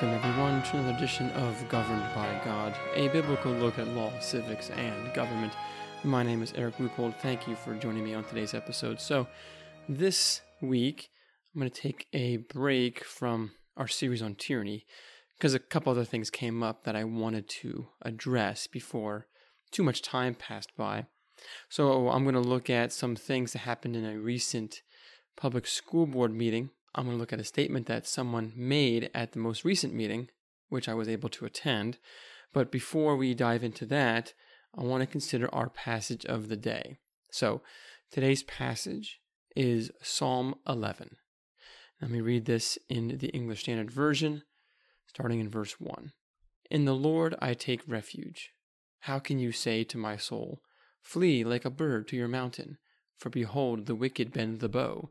Welcome, everyone, to another edition of Governed by God, a biblical look at law, civics, and government. My name is Eric Leupold. Thank you for joining me on today's episode. So, this week, I'm going to take a break from our series on tyranny because a couple other things came up that I wanted to address before too much time passed by. So, I'm going to look at some things that happened in a recent public school board meeting I'm going to look at a statement that someone made at the most recent meeting, which I was able to attend. But before we dive into that, I want to consider our passage of the day. So today's passage is Psalm 11. Let me read this in the English Standard Version, starting in verse 1. In the Lord I take refuge. How can you say to my soul, Flee like a bird to your mountain? For behold, the wicked bend the bow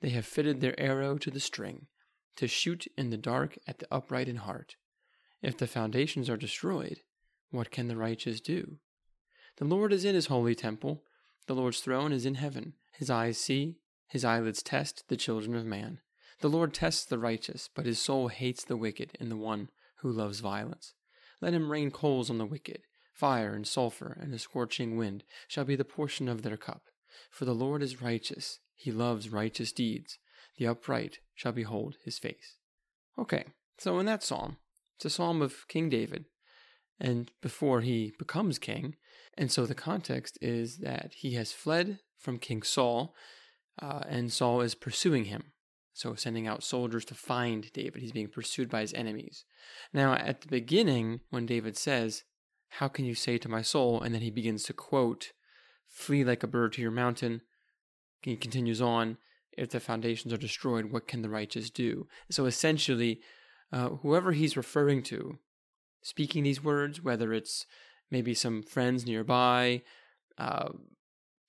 they have fitted their arrow to the string, to shoot in the dark at the upright in heart. If the foundations are destroyed, what can the righteous do? The Lord is in his holy temple. The Lord's throne is in heaven. His eyes see, his eyelids test the children of man. The Lord tests the righteous, but his soul hates the wicked and the one who loves violence. Let him rain coals on the wicked. Fire and sulfur and a scorching wind shall be the portion of their cup. For the Lord is righteous, he loves righteous deeds. The upright shall behold his face. Okay, so in that psalm, it's a psalm of King David, and before he becomes king. And so the context is that he has fled from King Saul, uh, and Saul is pursuing him. So sending out soldiers to find David. He's being pursued by his enemies. Now, at the beginning, when David says, How can you say to my soul? And then he begins to quote, Flee like a bird to your mountain, he continues on, if the foundations are destroyed, what can the righteous do? So essentially, uh, whoever he's referring to, speaking these words, whether it's maybe some friends nearby uh,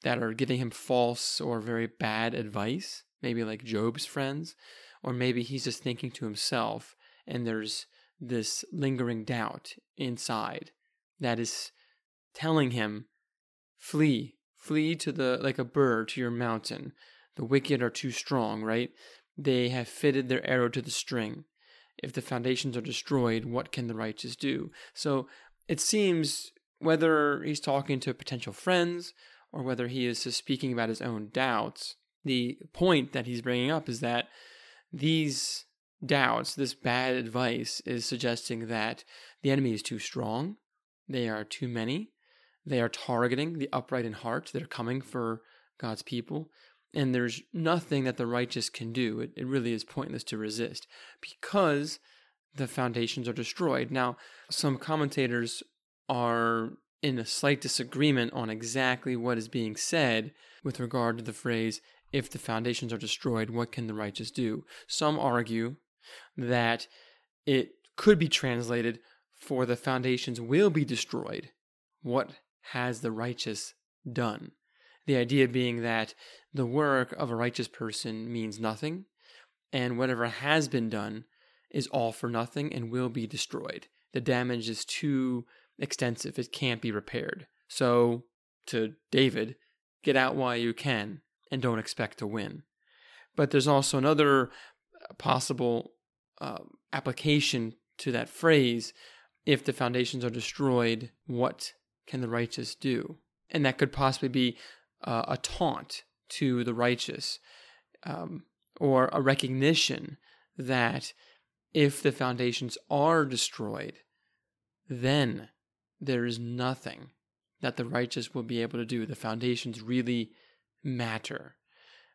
that are giving him false or very bad advice, maybe like Job's friends, or maybe he's just thinking to himself and there's this lingering doubt inside that is telling him, flee, Flee to the like a bird to your mountain. The wicked are too strong, right? They have fitted their arrow to the string. If the foundations are destroyed, what can the righteous do? So it seems whether he's talking to potential friends or whether he is just speaking about his own doubts, the point that he's bringing up is that these doubts, this bad advice, is suggesting that the enemy is too strong, they are too many, they are targeting the upright in heart. They're coming for God's people. And there's nothing that the righteous can do. It, it really is pointless to resist because the foundations are destroyed. Now, some commentators are in a slight disagreement on exactly what is being said with regard to the phrase, if the foundations are destroyed, what can the righteous do? Some argue that it could be translated, for the foundations will be destroyed. What has the righteous done? The idea being that the work of a righteous person means nothing, and whatever has been done is all for nothing and will be destroyed. The damage is too extensive, it can't be repaired. So, to David, get out while you can and don't expect to win. But there's also another possible uh, application to that phrase if the foundations are destroyed, what can the righteous do? And that could possibly be uh, a taunt to the righteous um, or a recognition that if the foundations are destroyed, then there is nothing that the righteous will be able to do. The foundations really matter.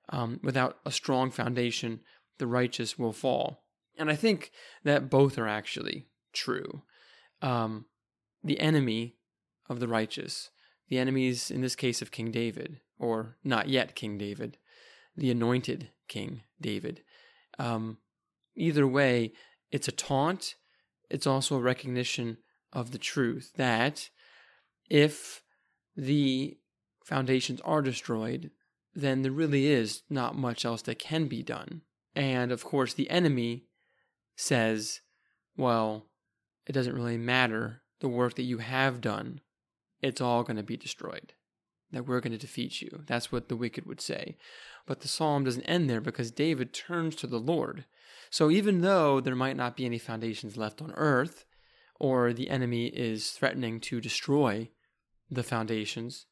Um, without a strong foundation, the righteous will fall. And I think that both are actually true. Um, the enemy of the righteous, the enemies, in this case, of King David, or not yet King David, the anointed King David. Um, either way, it's a taunt, it's also a recognition of the truth that if the foundations are destroyed, then there really is not much else that can be done. And of course, the enemy says, well, it doesn't really matter the work that you have done it's all going to be destroyed. that we're going to defeat you. That's what the wicked would say. But the psalm doesn't end there because David turns to the Lord. So even though there might not be any foundations left on earth, or the enemy is threatening to destroy the foundations,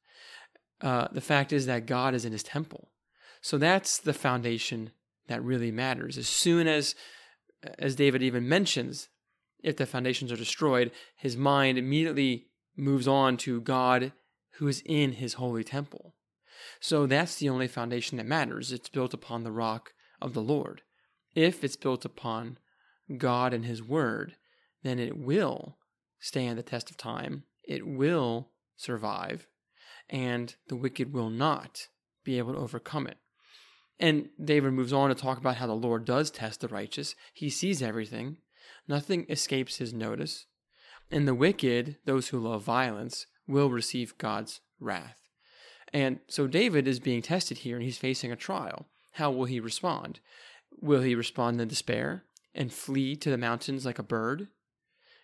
uh, the fact is that God is in his temple. So that's the foundation that really matters. As soon as, as David even mentions, if the foundations are destroyed, his mind immediately moves on to God who is in his holy temple. So that's the only foundation that matters. It's built upon the rock of the Lord. If it's built upon God and his word, then it will stand the test of time. It will survive, and the wicked will not be able to overcome it. And David moves on to talk about how the Lord does test the righteous. He sees everything, nothing escapes his notice. And the wicked, those who love violence, will receive God's wrath. And so David is being tested here and he's facing a trial. How will he respond? Will he respond in despair and flee to the mountains like a bird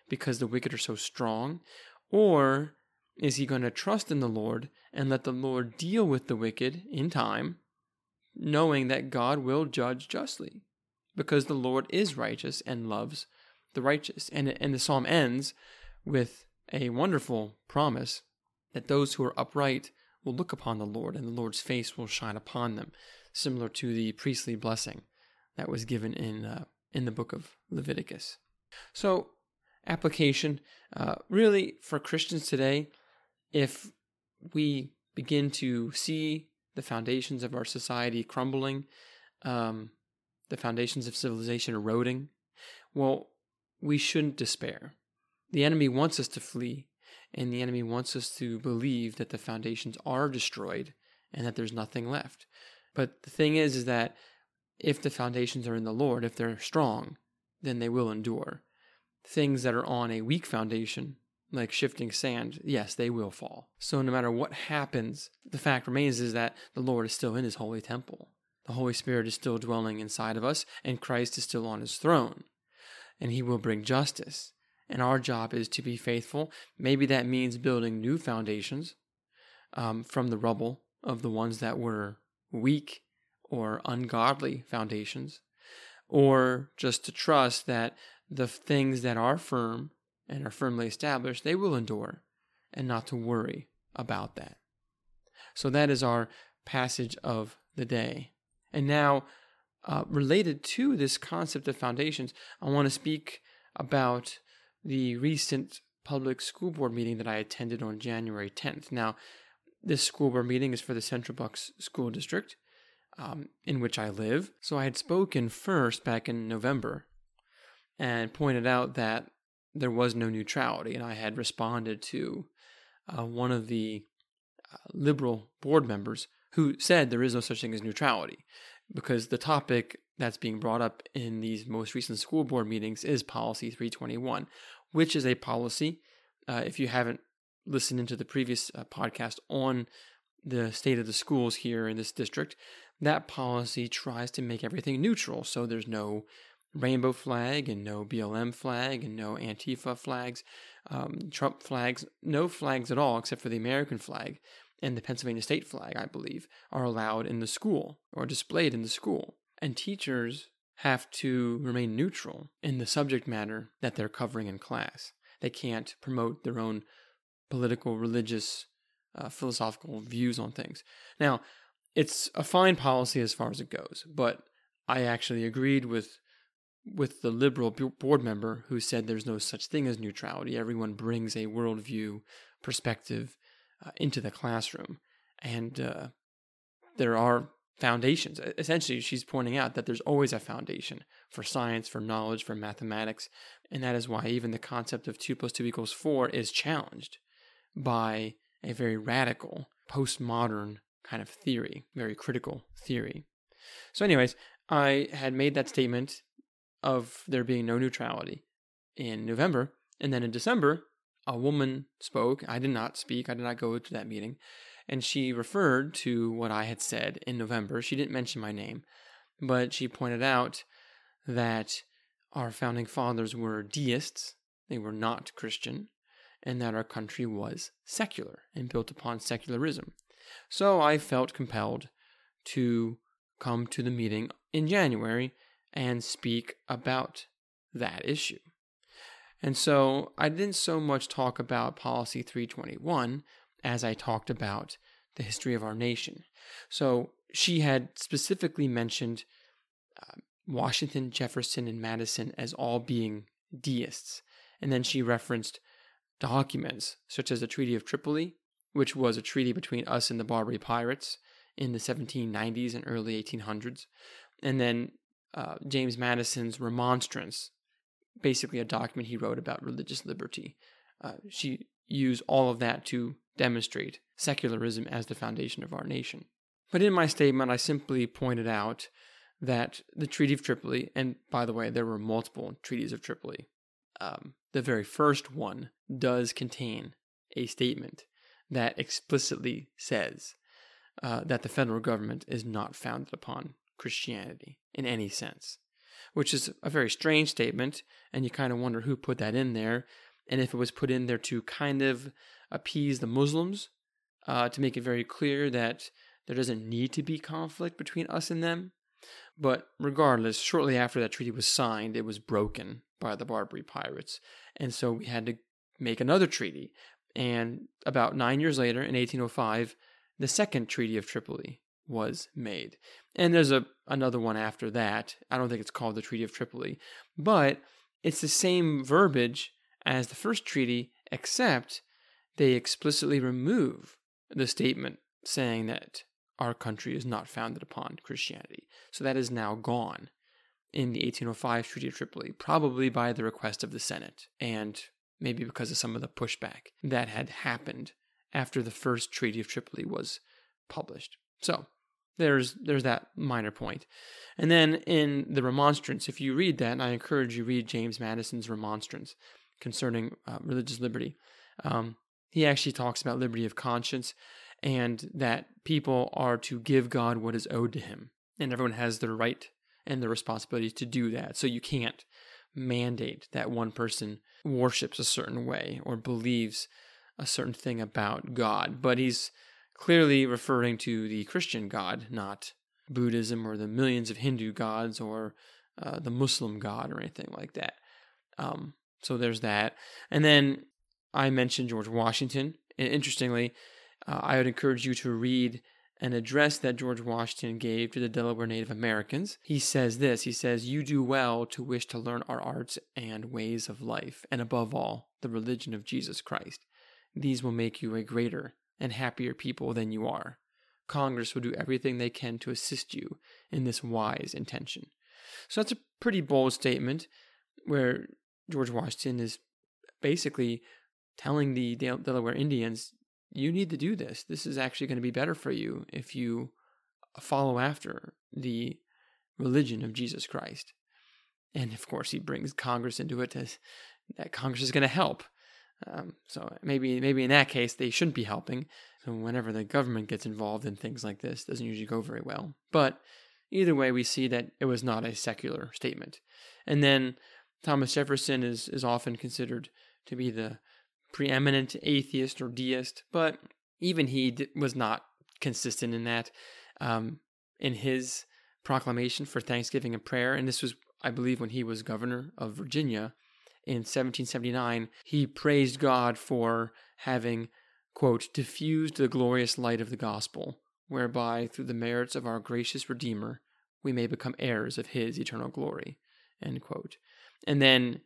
because the wicked are so strong? Or is he going to trust in the Lord and let the Lord deal with the wicked in time, knowing that God will judge justly? Because the Lord is righteous and loves the righteous. And, and the psalm ends with a wonderful promise that those who are upright will look upon the Lord, and the Lord's face will shine upon them, similar to the priestly blessing that was given in uh, in the book of Leviticus. So, application uh, really for Christians today, if we begin to see the foundations of our society crumbling, um, the foundations of civilization eroding, well, we shouldn't despair. The enemy wants us to flee, and the enemy wants us to believe that the foundations are destroyed and that there's nothing left. But the thing is, is that if the foundations are in the Lord, if they're strong, then they will endure. Things that are on a weak foundation, like shifting sand, yes, they will fall. So no matter what happens, the fact remains is that the Lord is still in his holy temple. The Holy Spirit is still dwelling inside of us, and Christ is still on his throne. And he will bring justice and our job is to be faithful. Maybe that means building new foundations um, from the rubble of the ones that were weak or ungodly foundations, or just to trust that the things that are firm and are firmly established, they will endure, and not to worry about that. So that is our passage of the day. And now, uh, related to this concept of foundations, I want to speak about the recent public school board meeting that I attended on January 10th. Now, this school board meeting is for the Central Bucks School District, um, in which I live. So I had spoken first back in November and pointed out that there was no neutrality, and I had responded to uh, one of the uh, liberal board members who said there is no such thing as neutrality because the topic that's being brought up in these most recent school board meetings is Policy 321, which is a policy. Uh, if you haven't listened into the previous uh, podcast on the state of the schools here in this district, that policy tries to make everything neutral. So there's no rainbow flag and no BLM flag and no Antifa flags, um, Trump flags, no flags at all except for the American flag and the Pennsylvania state flag, I believe, are allowed in the school or displayed in the school. And teachers have to remain neutral in the subject matter that they're covering in class. They can't promote their own political, religious, uh, philosophical views on things. Now, it's a fine policy as far as it goes, but I actually agreed with with the liberal board member who said there's no such thing as neutrality. Everyone brings a worldview perspective uh, into the classroom, and uh, there are foundations. Essentially, she's pointing out that there's always a foundation for science, for knowledge, for mathematics, and that is why even the concept of 2 plus 2 equals 4 is challenged by a very radical, postmodern kind of theory, very critical theory. So, anyways, I had made that statement of there being no neutrality in November, and then in December, a woman spoke. I did not speak, I did not go to that meeting and she referred to what I had said in November. She didn't mention my name, but she pointed out that our founding fathers were deists, they were not Christian, and that our country was secular and built upon secularism. So I felt compelled to come to the meeting in January and speak about that issue. And so I didn't so much talk about Policy 321 as I talked about the history of our nation. So she had specifically mentioned uh, Washington, Jefferson, and Madison as all being deists. And then she referenced documents such as the Treaty of Tripoli, which was a treaty between us and the Barbary pirates in the 1790s and early 1800s. And then uh, James Madison's Remonstrance, basically a document he wrote about religious liberty. Uh, she used all of that to demonstrate secularism as the foundation of our nation. But in my statement, I simply pointed out that the Treaty of Tripoli, and by the way, there were multiple treaties of Tripoli, um, the very first one does contain a statement that explicitly says uh, that the federal government is not founded upon Christianity in any sense, which is a very strange statement, and you kind of wonder who put that in there, and if it was put in there to kind of appease the Muslims, uh, to make it very clear that there doesn't need to be conflict between us and them. But regardless, shortly after that treaty was signed, it was broken by the Barbary pirates. And so we had to make another treaty. And about nine years later, in 1805, the second Treaty of Tripoli was made. And there's a another one after that. I don't think it's called the Treaty of Tripoli, but it's the same verbiage as the first treaty, except they explicitly remove the statement saying that our country is not founded upon Christianity. So that is now gone in the 1805 Treaty of Tripoli, probably by the request of the Senate, and maybe because of some of the pushback that had happened after the first Treaty of Tripoli was published. So there's there's that minor point. And then in the remonstrance, if you read that, and I encourage you read James Madison's remonstrance concerning uh, religious liberty, um, he actually talks about liberty of conscience and that people are to give God what is owed to him. And everyone has the right and the responsibility to do that. So you can't mandate that one person worships a certain way or believes a certain thing about God. But he's clearly referring to the Christian God, not Buddhism or the millions of Hindu gods or uh, the Muslim God or anything like that. Um, so there's that. And then I mentioned George Washington. And interestingly, uh, I would encourage you to read an address that George Washington gave to the Delaware Native Americans. He says this He says, You do well to wish to learn our arts and ways of life, and above all, the religion of Jesus Christ. These will make you a greater and happier people than you are. Congress will do everything they can to assist you in this wise intention. So that's a pretty bold statement where George Washington is basically telling the Delaware Indians you need to do this. This is actually going to be better for you if you follow after the religion of Jesus Christ. And of course, he brings Congress into it as that Congress is going to help. Um, so maybe maybe in that case they shouldn't be helping. So whenever the government gets involved in things like this, doesn't usually go very well. But either way, we see that it was not a secular statement. And then Thomas Jefferson is is often considered to be the preeminent atheist or deist, but even he was not consistent in that. Um, in his proclamation for Thanksgiving and prayer, and this was, I believe, when he was governor of Virginia in 1779, he praised God for having, quote, diffused the glorious light of the gospel, whereby, through the merits of our gracious Redeemer, we may become heirs of his eternal glory, end quote. And then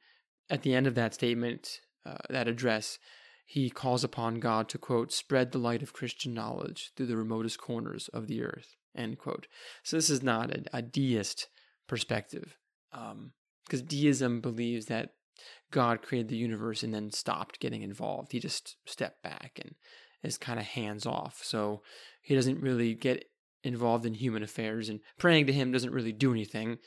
at the end of that statement, uh, that address, he calls upon God to, quote, spread the light of Christian knowledge through the remotest corners of the earth, end quote. So this is not a, a deist perspective, because um, deism believes that God created the universe and then stopped getting involved. He just stepped back and is kind of hands off. So he doesn't really get involved in human affairs, and praying to him doesn't really do anything.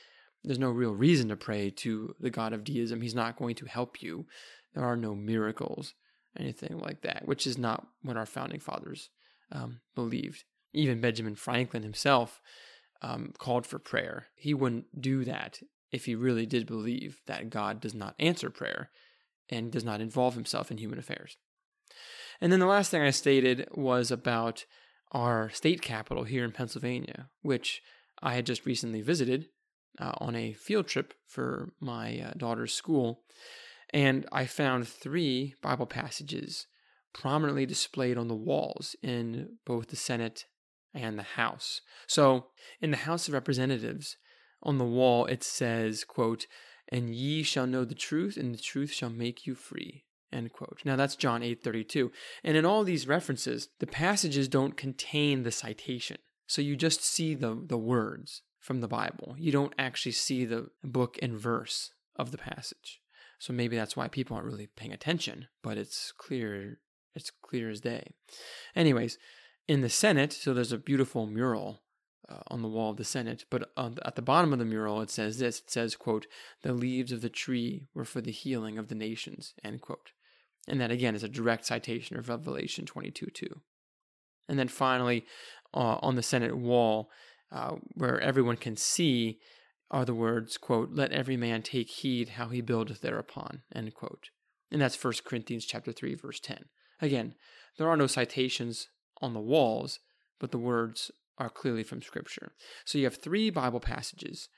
There's no real reason to pray to the God of deism. He's not going to help you. There are no miracles, anything like that, which is not what our founding fathers um, believed. Even Benjamin Franklin himself um, called for prayer. He wouldn't do that if he really did believe that God does not answer prayer and does not involve himself in human affairs. And then the last thing I stated was about our state capital here in Pennsylvania, which I had just recently visited uh, on a field trip for my uh, daughter's school. And I found three Bible passages prominently displayed on the walls in both the Senate and the House. So, in the House of Representatives, on the wall it says, quote, "And ye shall know the truth, and the truth shall make you free." End quote. Now that's John 8:32. And in all these references, the passages don't contain the citation. So you just see the the words from the Bible. You don't actually see the book and verse of the passage. So maybe that's why people aren't really paying attention, but it's clear it's clear as day. Anyways, in the Senate, so there's a beautiful mural uh, on the wall of the Senate, but at the bottom of the mural it says this. It says, quote, "The leaves of the tree were for the healing of the nations." End quote. And that again is a direct citation of Revelation 22 2. And then finally, uh, on the Senate wall, uh, where everyone can see, are the words, quote, let every man take heed how he buildeth thereupon, end quote. And that's 1 Corinthians chapter 3, verse 10. Again, there are no citations on the walls, but the words are clearly from Scripture. So you have three Bible passages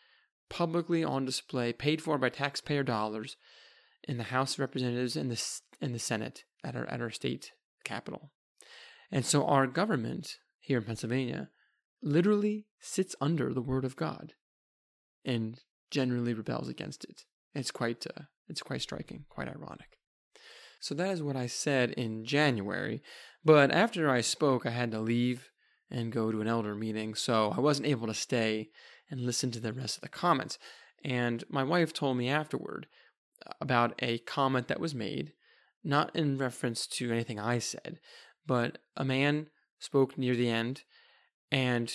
publicly on display, paid for by taxpayer dollars, in the House of Representatives and the in the Senate at our at our state capital. And so our government here in Pennsylvania literally sits under the word of God and generally rebels against it. It's quite uh, it's quite striking, quite ironic. So that is what I said in January, but after I spoke I had to leave and go to an elder meeting, so I wasn't able to stay and listen to the rest of the comments. And my wife told me afterward about a comment that was made, not in reference to anything I said, but a man spoke near the end, and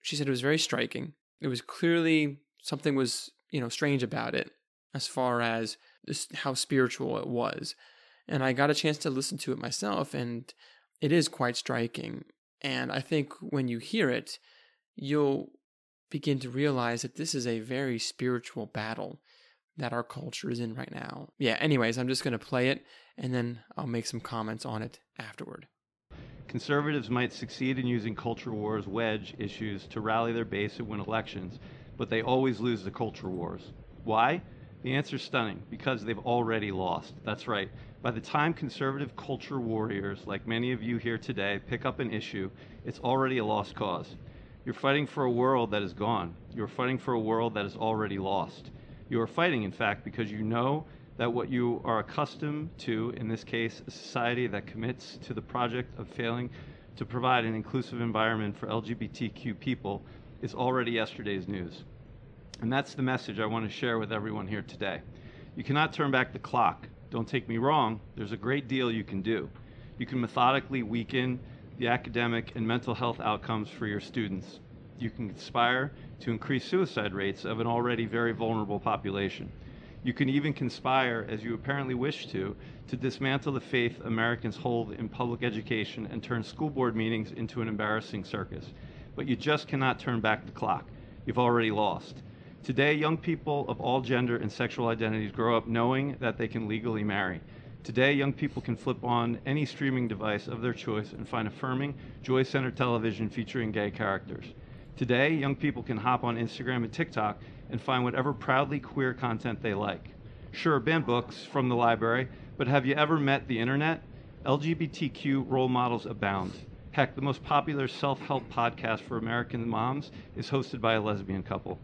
she said it was very striking. It was clearly something was, you know, strange about it as far as this, how spiritual it was. And I got a chance to listen to it myself, and it is quite striking. And I think when you hear it, you'll begin to realize that this is a very spiritual battle that our culture is in right now. Yeah, anyways, I'm just going to play it and then I'll make some comments on it afterward. Conservatives might succeed in using culture wars wedge issues to rally their base and win elections, but they always lose the culture wars. Why? The answer is stunning because they've already lost. That's right. By the time conservative culture warriors, like many of you here today, pick up an issue, it's already a lost cause. You're fighting for a world that is gone. You're fighting for a world that is already lost. You are fighting, in fact, because you know that what you are accustomed to, in this case, a society that commits to the project of failing to provide an inclusive environment for LGBTQ people, is already yesterday's news. And that's the message I want to share with everyone here today. You cannot turn back the clock. Don't take me wrong, there's a great deal you can do. You can methodically weaken the academic and mental health outcomes for your students you can conspire to increase suicide rates of an already very vulnerable population. You can even conspire, as you apparently wish to, to dismantle the faith Americans hold in public education and turn school board meetings into an embarrassing circus. But you just cannot turn back the clock. You've already lost. Today, young people of all gender and sexual identities grow up knowing that they can legally marry. Today, young people can flip on any streaming device of their choice and find affirming, joy centered television featuring gay characters. Today, young people can hop on Instagram and TikTok and find whatever proudly queer content they like. Sure, ban books from the library, but have you ever met the internet? LGBTQ role models abound. Heck, the most popular self help podcast for American moms is hosted by a lesbian couple.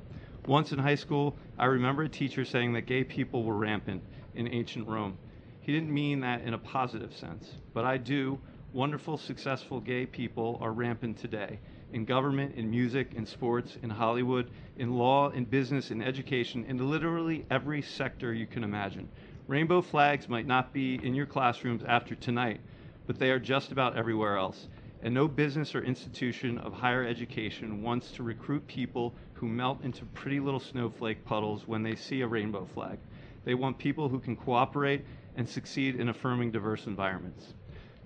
Once in high school, I remember a teacher saying that gay people were rampant in ancient Rome. He didn't mean that in a positive sense, but I do. Wonderful, successful gay people are rampant today in government, in music, in sports, in Hollywood, in law, in business, in education, in literally every sector you can imagine. Rainbow flags might not be in your classrooms after tonight, but they are just about everywhere else. And no business or institution of higher education wants to recruit people who melt into pretty little snowflake puddles when they see a rainbow flag. They want people who can cooperate and succeed in affirming diverse environments.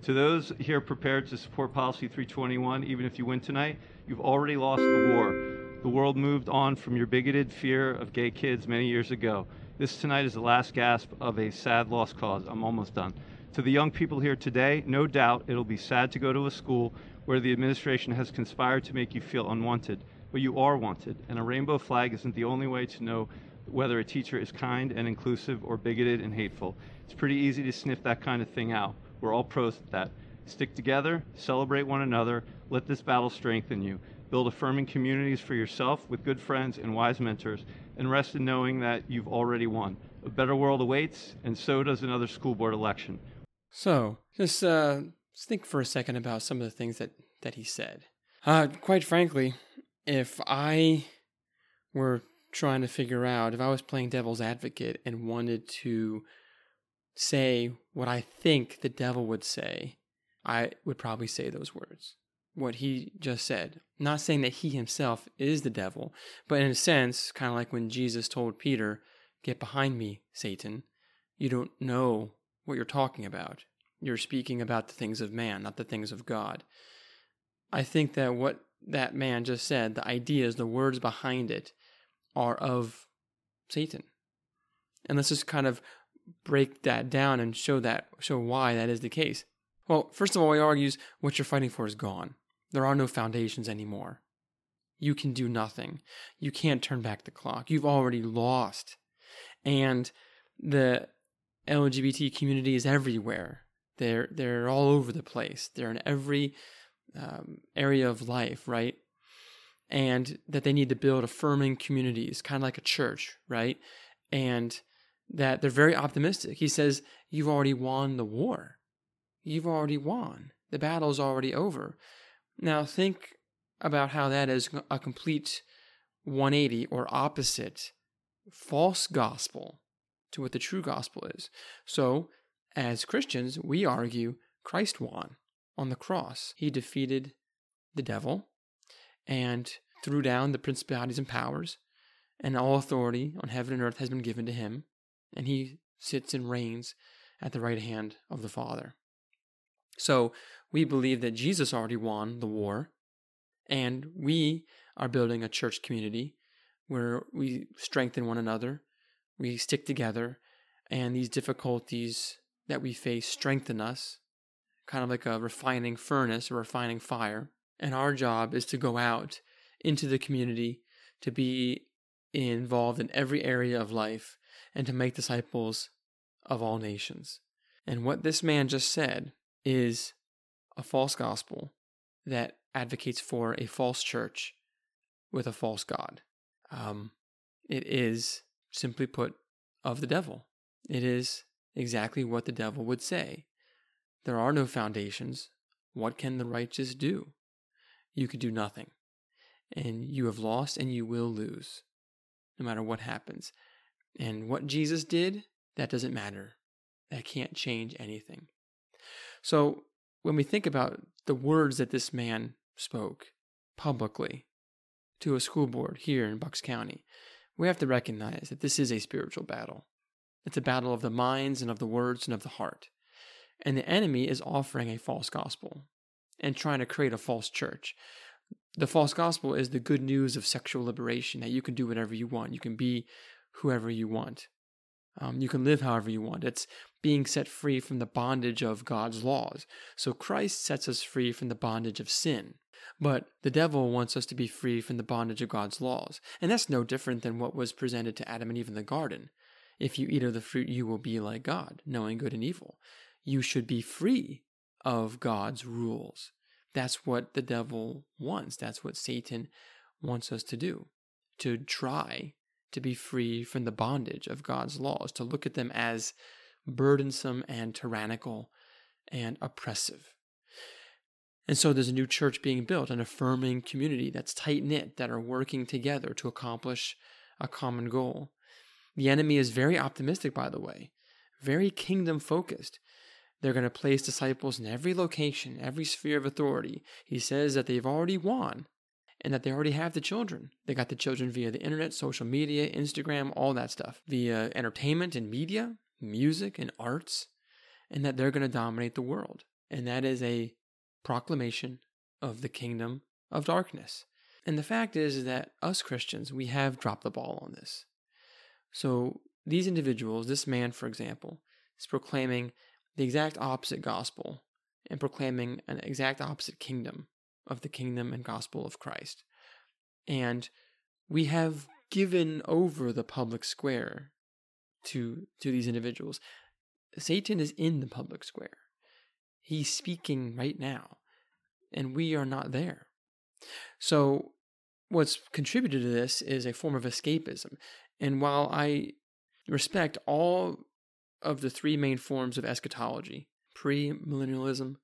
To those here prepared to support Policy 321, even if you win tonight, you've already lost the war. The world moved on from your bigoted fear of gay kids many years ago. This tonight is the last gasp of a sad lost cause. I'm almost done. To the young people here today, no doubt it'll be sad to go to a school where the administration has conspired to make you feel unwanted, but you are wanted, and a rainbow flag isn't the only way to know whether a teacher is kind and inclusive or bigoted and hateful. It's pretty easy to sniff that kind of thing out. We're all pros at that. Stick together, celebrate one another, let this battle strengthen you. Build affirming communities for yourself with good friends and wise mentors, and rest in knowing that you've already won. A better world awaits, and so does another school board election. So, just uh, think for a second about some of the things that, that he said. Uh, quite frankly, if I were trying to figure out, if I was playing devil's advocate and wanted to say what I think the devil would say, I would probably say those words. What he just said. Not saying that he himself is the devil, but in a sense, kind of like when Jesus told Peter, Get behind me, Satan. You don't know what you're talking about. You're speaking about the things of man, not the things of God. I think that what that man just said, the ideas, the words behind it, are of Satan. And let's just kind of break that down and show that show why that is the case. Well, first of all, he argues what you're fighting for is gone. There are no foundations anymore. You can do nothing. You can't turn back the clock. You've already lost. And the LGBT community is everywhere. They're they're all over the place. They're in every um, area of life, right? And that they need to build affirming communities, kind of like a church, right? And that they're very optimistic. He says, You've already won the war. You've already won. The battle's already over. Now, think about how that is a complete 180 or opposite false gospel to what the true gospel is. So, as Christians, we argue Christ won on the cross. He defeated the devil and threw down the principalities and powers, and all authority on heaven and earth has been given to him, and he sits and reigns at the right hand of the Father. So we believe that Jesus already won the war, and we are building a church community where we strengthen one another, we stick together, and these difficulties that we face strengthen us, kind of like a refining furnace or refining fire. And our job is to go out into the community, to be involved in every area of life, and to make disciples of all nations. And what this man just said is a false gospel that advocates for a false church with a false God. Um, it is, simply put, of the devil. It is exactly what the devil would say. There are no foundations. What can the righteous do? You could do nothing. And you have lost and you will lose, no matter what happens. And what Jesus did, that doesn't matter. That can't change anything. So when we think about the words that this man spoke publicly to a school board here in Bucks County, we have to recognize that this is a spiritual battle. It's a battle of the minds and of the words and of the heart. And the enemy is offering a false gospel and trying to create a false church. The false gospel is the good news of sexual liberation that you can do whatever you want. You can be whoever you want. Um, you can live however you want. It's being set free from the bondage of God's laws. So Christ sets us free from the bondage of sin. But the devil wants us to be free from the bondage of God's laws. And that's no different than what was presented to Adam and Eve in the garden. If you eat of the fruit, you will be like God, knowing good and evil. You should be free of God's rules. That's what the devil wants. That's what Satan wants us to do. To try to be free from the bondage of God's laws, to look at them as burdensome and tyrannical and oppressive. And so there's a new church being built, an affirming community that's tight knit, that are working together to accomplish a common goal. The enemy is very optimistic, by the way, very kingdom focused. They're going to place disciples in every location, every sphere of authority. He says that they've already won and that they already have the children. They got the children via the internet, social media, Instagram, all that stuff, via entertainment and media, music and arts, and that they're going to dominate the world. And that is a proclamation of the kingdom of darkness. And the fact is that us Christians, we have dropped the ball on this. So these individuals, this man, for example, is proclaiming the exact opposite gospel and proclaiming an exact opposite kingdom of the kingdom and gospel of Christ. And we have given over the public square to to these individuals. Satan is in the public square. He's speaking right now, and we are not there. So what's contributed to this is a form of escapism. And while I respect all of the three main forms of eschatology pre-millennialism,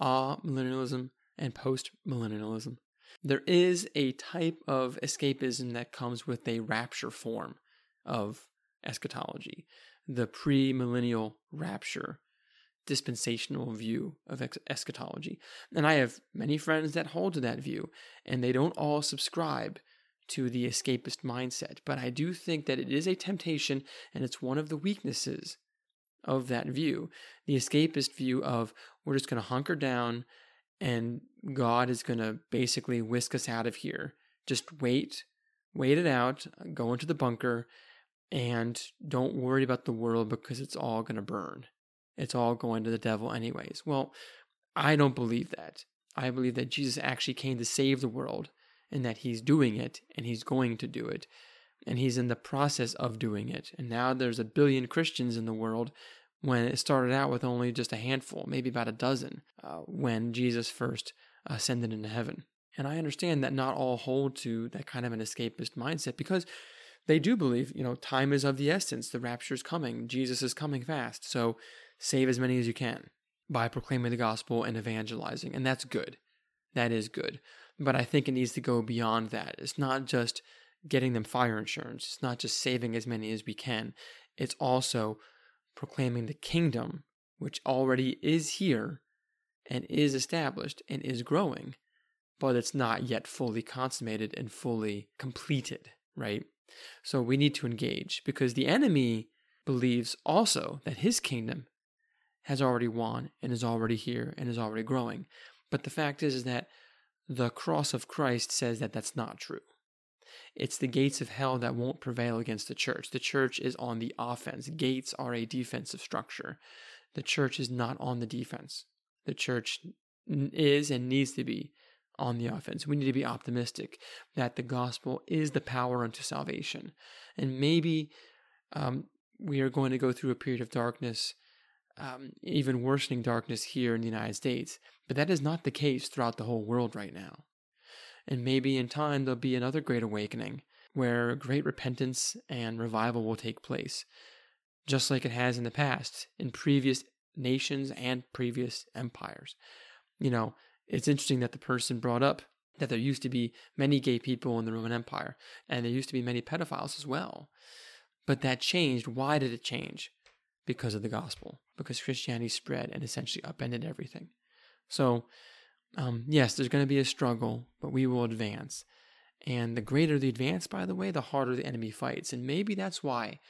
amillennialism, and post-millennialism, there is a type of escapism that comes with a rapture form of eschatology, the premillennial rapture dispensational view of eschatology. And I have many friends that hold to that view, and they don't all subscribe to the escapist mindset. But I do think that it is a temptation, and it's one of the weaknesses of that view. The escapist view of we're just going to hunker down and God is going to basically whisk us out of here. Just wait, wait it out, go into the bunker, and don't worry about the world because it's all going to burn. It's all going to the devil, anyways. Well, I don't believe that. I believe that Jesus actually came to save the world and that he's doing it and he's going to do it and he's in the process of doing it. And now there's a billion Christians in the world when it started out with only just a handful, maybe about a dozen, uh, when Jesus first ascended into heaven. And I understand that not all hold to that kind of an escapist mindset because they do believe, you know, time is of the essence. The rapture is coming. Jesus is coming fast. So save as many as you can by proclaiming the gospel and evangelizing. And that's good. That is good. But I think it needs to go beyond that. It's not just getting them fire insurance, it's not just saving as many as we can. It's also proclaiming the kingdom, which already is here and is established and is growing, but it's not yet fully consummated and fully completed, right? So we need to engage because the enemy believes also that his kingdom has already won and is already here and is already growing. But the fact is, is that the cross of Christ says that that's not true. It's the gates of hell that won't prevail against the church. The church is on the offense. Gates are a defensive structure. The church is not on the defense. The church is and needs to be on the offense. We need to be optimistic that the gospel is the power unto salvation. And maybe um, we are going to go through a period of darkness, um, even worsening darkness here in the United States. But that is not the case throughout the whole world right now. And maybe in time there'll be another great awakening where great repentance and revival will take place, just like it has in the past in previous nations and previous empires. You know, it's interesting that the person brought up that there used to be many gay people in the Roman Empire, and there used to be many pedophiles as well. But that changed. Why did it change? Because of the gospel, because Christianity spread and essentially upended everything. So, um, yes, there's going to be a struggle, but we will advance. And the greater the advance, by the way, the harder the enemy fights. And maybe that's why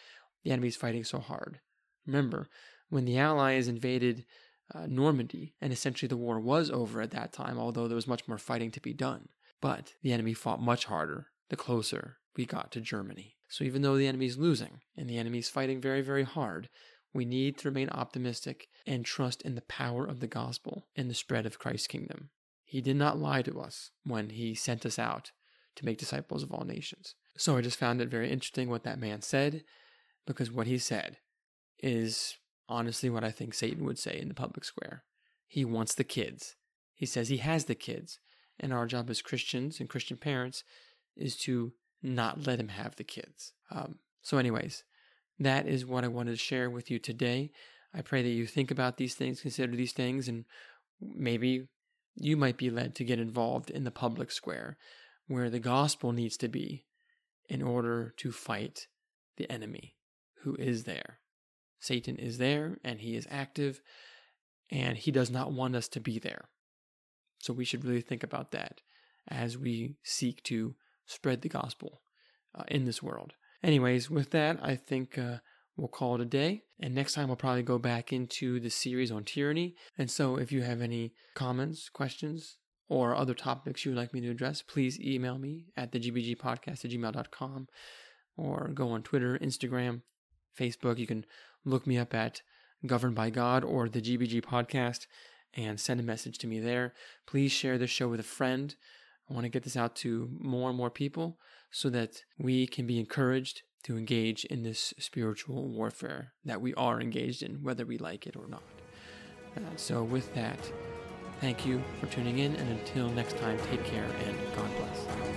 the enemy's fighting so hard. Remember, when the Allies invaded uh, Normandy, and essentially the war was over at that time, although there was much more fighting to be done. But the enemy fought much harder the closer we got to Germany. So even though the enemy's losing and the enemy's fighting very, very hard, we need to remain optimistic and trust in the power of the gospel and the spread of Christ's kingdom. He did not lie to us when he sent us out to make disciples of all nations. So I just found it very interesting what that man said, because what he said is honestly what I think Satan would say in the public square. He wants the kids. He says he has the kids. And our job as Christians and Christian parents is to not let him have the kids. Um, so, anyways, that is what I wanted to share with you today. I pray that you think about these things, consider these things, and maybe you might be led to get involved in the public square where the gospel needs to be in order to fight the enemy who is there. Satan is there and he is active and he does not want us to be there. So we should really think about that as we seek to spread the gospel uh, in this world. Anyways, with that, I think uh, we'll call it a day. And next time, we'll probably go back into the series on tyranny. And so, if you have any comments, questions, or other topics you would like me to address, please email me at the gbgpodcast at gmail.com or go on Twitter, Instagram, Facebook. You can look me up at Governed by God or the GBG podcast and send a message to me there. Please share this show with a friend. I want to get this out to more and more people so that we can be encouraged to engage in this spiritual warfare that we are engaged in, whether we like it or not. Uh, so, with that, thank you for tuning in, and until next time, take care and God bless.